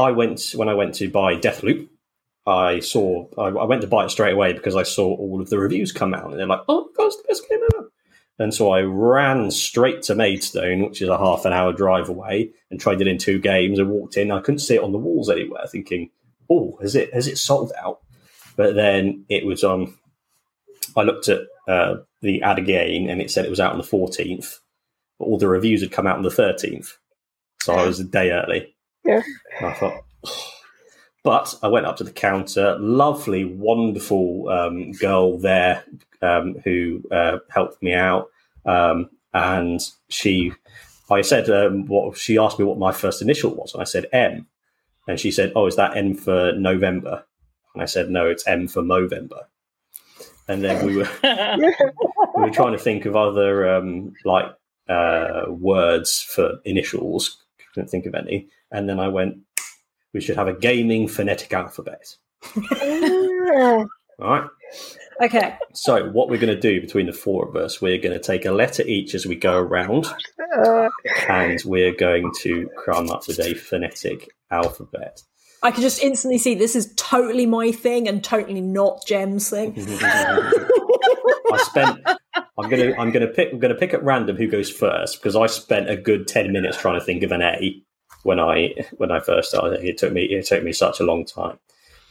I went when I went to buy Deathloop. I saw I, I went to buy it straight away because I saw all of the reviews come out, and they're like, "Oh, God, it's the best game ever!" And so I ran straight to Maidstone, which is a half an hour drive away, and tried it in two games. I walked in, I couldn't see it on the walls anywhere, thinking, "Oh, has it has it sold out?" But then it was on. I looked at uh, the ad again, and it said it was out on the fourteenth, but all the reviews had come out on the thirteenth, so I was a day early. Yeah. I thought, but I went up to the counter. Lovely, wonderful um, girl there um, who uh, helped me out, um, and she, I said, um, what she asked me what my first initial was, and I said M, and she said, "Oh, is that M for November?" And I said, "No, it's M for Movember." And then we were we were trying to think of other um, like uh, words for initials. Couldn't think of any. And then I went, we should have a gaming phonetic alphabet. Ah, All right. Okay. So what we're going to do between the four of us, we're going to take a letter each as we go around, and we're going to come up with a phonetic alphabet. I can just instantly see this is totally my thing and totally not Gem's thing. I spent. I'm gonna. I'm gonna pick. I'm gonna pick at random who goes first because I spent a good ten minutes trying to think of an A when I when I first started. It took me. It took me such a long time.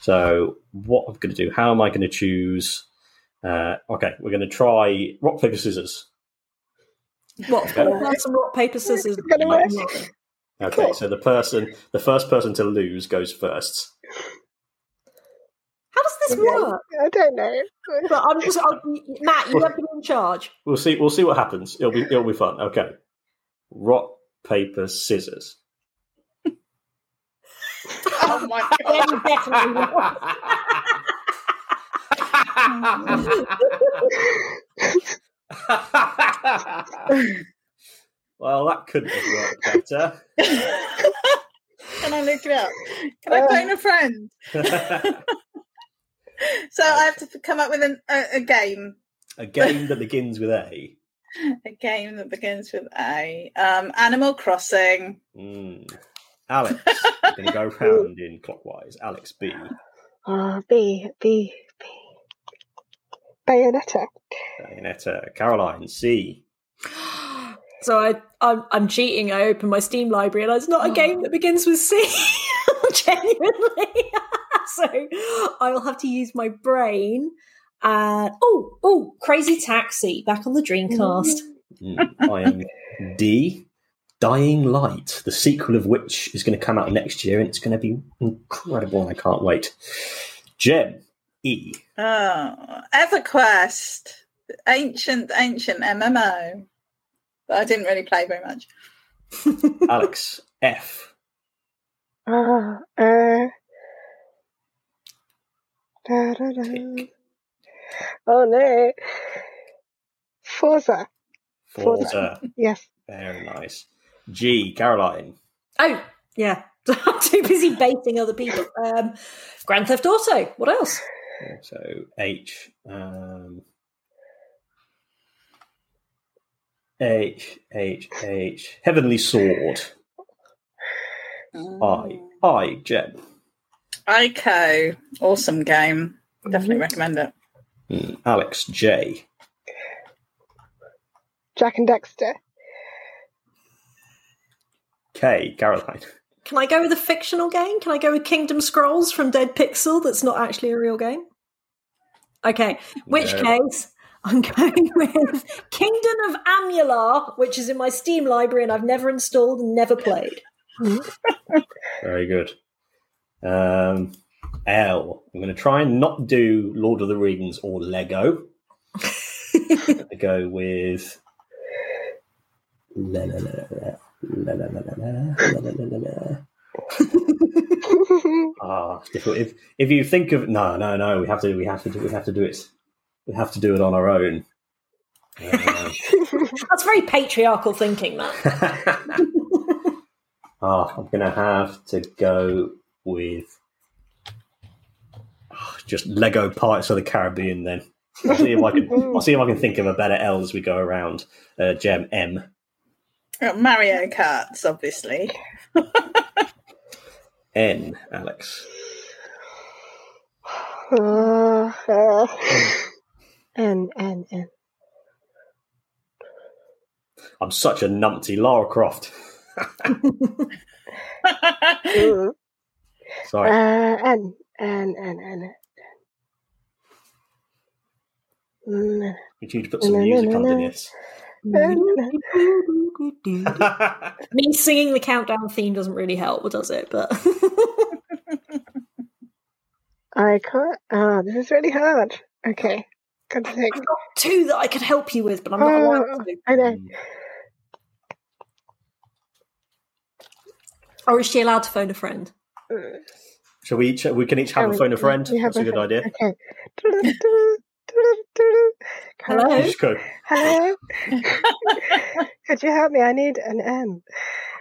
So what I'm gonna do? How am I gonna choose? Uh, okay, we're gonna try rock paper scissors. What? Four person rock paper scissors. It's. Okay, Cool. so the person, the first person to lose goes first. How does this work? I don't know. But I'm just I'll, Matt. You have been in charge. We'll see. We'll see what happens. It'll be. It'll be fun. Okay. Rock paper scissors. Oh my god. definitely not. well, that couldn't have worked better. Can I look it up? Can I phone a friend? So I have to come up with an, a, a game. A game that begins with A. A game that begins with A. Um, Animal Crossing. Mm. Alex, we're going to go round in clockwise. Alex B. Oh, B, B, B. Bayonetta. Bayonetta. Caroline C. So I, I'm, I'm cheating. I open my Steam library, and it's not a game that begins with C. Genuinely. so I'll have to use my brain. And oh, oh, Crazy Taxi back on the Dreamcast. Mm. I am D. Dying Light, the sequel of which is going to come out next year, and it's going to be incredible, and I can't wait. Gem E. Oh, EverQuest. Ancient, ancient MMO. That I didn't really play very much. Alex F. Ah, uh, da, da, da. Oh no. Forza. Forza. Yes. Very nice. G. Caroline. Oh, yeah. I'm too busy baiting other people. Um, Grand Theft Auto. What else? So H. Um, H. H. H. Heavenly Sword. I. I. Gem. Ico. Awesome game. Definitely Mhm. recommend it. Mm, Alex J. Jak and Daxter. K. Caroline. Can I go with a fictional game? Can I go with Kingdom Scrolls from Dead Pixel that's not actually a real game? Okay, which No. case I'm going with Kingdom of Amalur, which is in my Steam library and I've never installed and never played. Very good. Um, L. I'm going to try and not do Lord of the Rings or Lego. I go with. La, la, la, la, la, la, la, la, la, la, la, la, la. Ah, it's difficult. If if you think of no, no, no, we have to, we have to, do, we have to do it. We have to do it on our own. Uh, That's very patriarchal thinking, that. Ah, I'm gonna have to go with ah, just Lego Pirates of the Caribbean. Then I'll see if I can. I'll see if I can think of a better L as we go around. Uh, Gem M. Mario Karts, obviously. N, Alex. Uh, uh, N, N, N. I'm such a numpty Lara Croft. Sorry. Uh, N, N, N, N. Mm, we need to put some no, no, music no, no. Underneath. N. Me singing the countdown theme doesn't really help, does it? But I can't. Ah, this is really hard. Okay, got to think. I've got two that I could help you with, but I'm not allowed Oh, to. I know. Or is she allowed to phone a friend? Mm. Shall we each? We can each have Yeah, a we- phone a friend. we have That's a good friend. idea. Okay. Hello? Go. Hello. Could you help me? I need an M.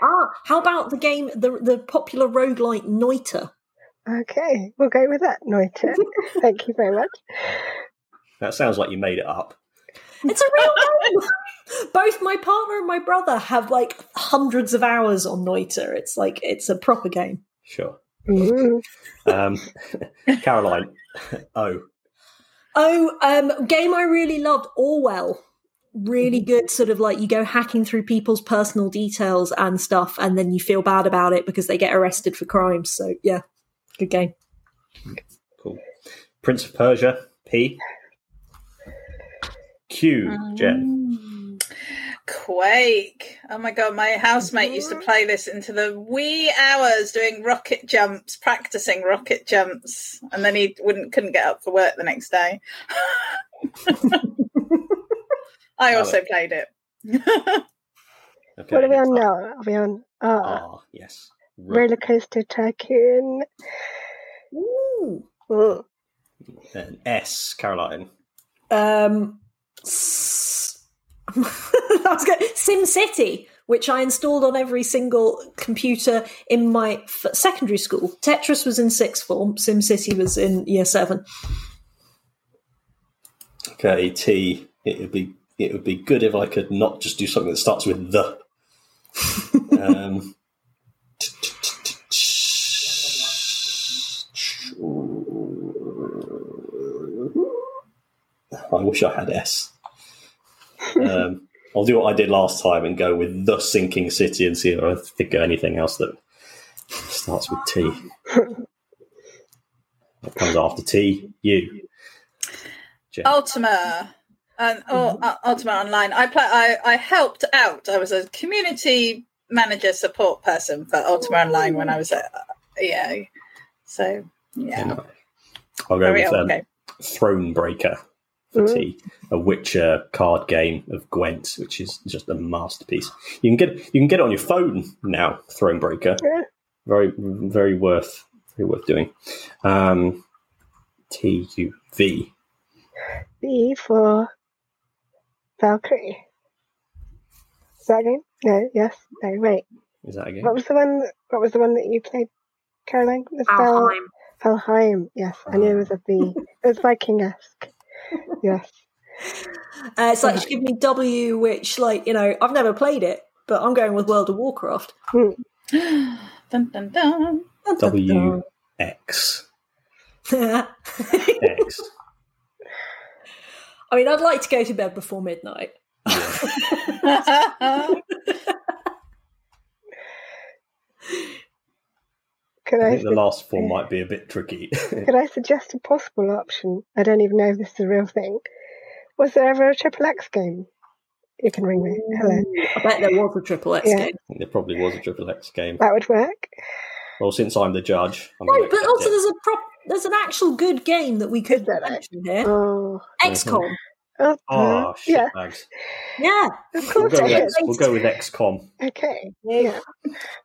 Ah, how about the game, the the popular roguelike Noita? Okay, we'll go with that, Noita. Thank you very much. That sounds like you made it up. It's a real game. Both my partner and my brother have like hundreds of hours on Noita. It's like it's a proper game. Sure. Mm. Um, Caroline. Oh, Oh, um, game I really loved, Orwell. Really good, sort of like you go hacking through people's personal details and stuff, and then you feel bad about it because they get arrested for crimes. So yeah, good game. cool. Prince of Persia. P. Q. Jen. Mm. Quake. Oh my god, my housemate used to play this into the wee hours doing rocket jumps, practicing rocket jumps, and then he wouldn't couldn't get up for work the next day. I also played it. Okay. What are we on now? Are we on ah, Ah, yes. Ro- roller coaster tycoon? Ooh. Mm. and S. Caroline. Um, I was going Sim City, which I installed on every single computer in my f- secondary school. Tetris was in sixth form. Sim City was in year seven. Okay. T. It would be. It would be good if I could not just do something that starts with the. um, I wish I had S. Um, I'll do what I did last time and go with the sinking city and see if I think of anything else that starts with T. What comes after T? U. Jen. Ultima. And oh, uh, Ultima Online. I play. I, I helped out. I was a community manager support person for Ultima Online when I was at uh, EA. So yeah, No. I'll go very with old um, game. Thronebreaker for Mm. T, a Witcher card game of Gwent, which is just a masterpiece. You can get you can get it on your phone now. Thronebreaker, Yeah. very very worth very worth doing. Um, T U V. B for Valkyrie. Is that a game? No, yes, no, wait. Is that a game? What was the one? What was the one that you played, Caroline? The Val- Valheim. Valheim. Yes, I knew it was a V. It was Viking-esque. Yes. Uh, it's like she give me W, which like you know I've never played it, but I'm going with World of Warcraft. dun, dun, dun. W X I X. mean, I'd like to go to bed before midnight. Could I I, think the last four might be a bit tricky. could I suggest a possible option? I don't even know if this is a real thing. Was there ever a triple X game? You can ring me. Hello. Mm, I bet there was a triple X Yeah. game. there probably was a triple X game. That would work. Well, since I'm the judge, I'm No, but also it. there's a prop. There's an actual good game that we could Is there? mention here. Oh. XCOM. Oh, Oh, shit yeah, bags. Yeah. of We'll course go, with it X, we'll go with XCOM. Okay. Yeah.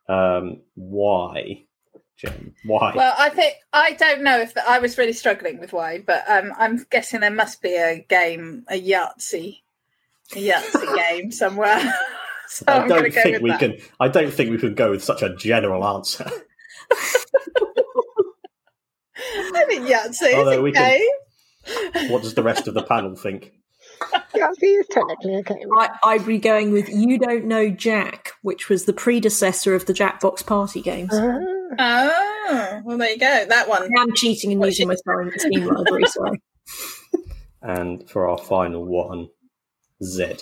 Um, why, Jen? Why? Well, I think I don't know if the, I was really struggling with why, but um, I'm guessing there must be a game, a Yahtzee, a Yahtzee game somewhere. so I I'm going don't go think with we that. can. I don't think we could go with such a general answer. I think Yahtzee is Although a we can- what does the rest of the panel think? Yahtzee is technically a game. I, I'd be going with You Don't Know Jack, which was the predecessor of the Jackbox Party games. Ah. Oh, well, there you go. That one. I'm cheating and using my Steam library. Sorry. And for our final one, Z.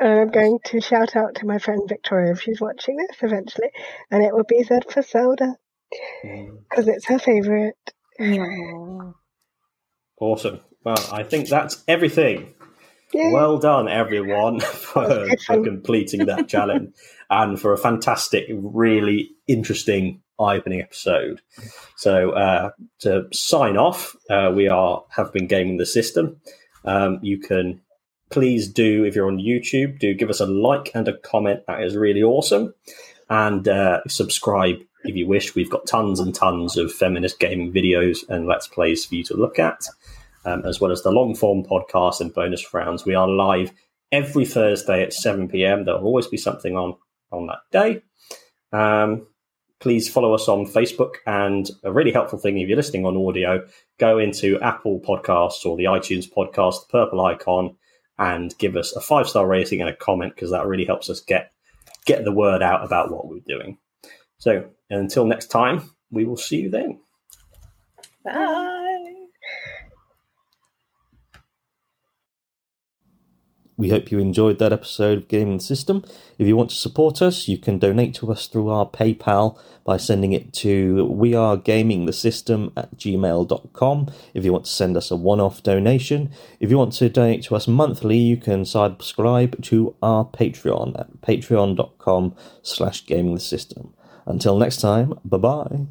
Uh, I'm going to shout out to my friend Victoria if she's watching this eventually, and it will be Z for Zelda mm. because it's her favourite. Yeah. Awesome. Well, I think that's everything. Yay. Well done, everyone, for, for completing that challenge and for a fantastic, really interesting, eye-opening episode. So, uh, to sign off, uh, we are have been gaming the system. Um, you can please do if you're on YouTube, do give us a like and a comment. That is really awesome, and uh, subscribe if you wish. We've got tons and tons of feminist gaming videos and let's plays for you to look at um, as well as the long form podcast and bonus rounds. We are live every Thursday at 7 p.m. There will always be something on on that day. Um, please follow us on Facebook. And a really helpful thing if you're listening on audio, go into Apple Podcasts or the iTunes podcast, the purple icon, and give us a five star rating and a comment because that really helps us get get the word out about what we're doing. So until next time, we will see you then. Bye. We hope you enjoyed that episode of Gaming the System. If you want to support us, you can donate to us through our PayPal by sending it to wearegamingthesystem at gmail.com if you want to send us a one-off donation. If you want to donate to us monthly, you can subscribe to our Patreon at patreon.com slash gamingthesystem. Until next time, bye-bye.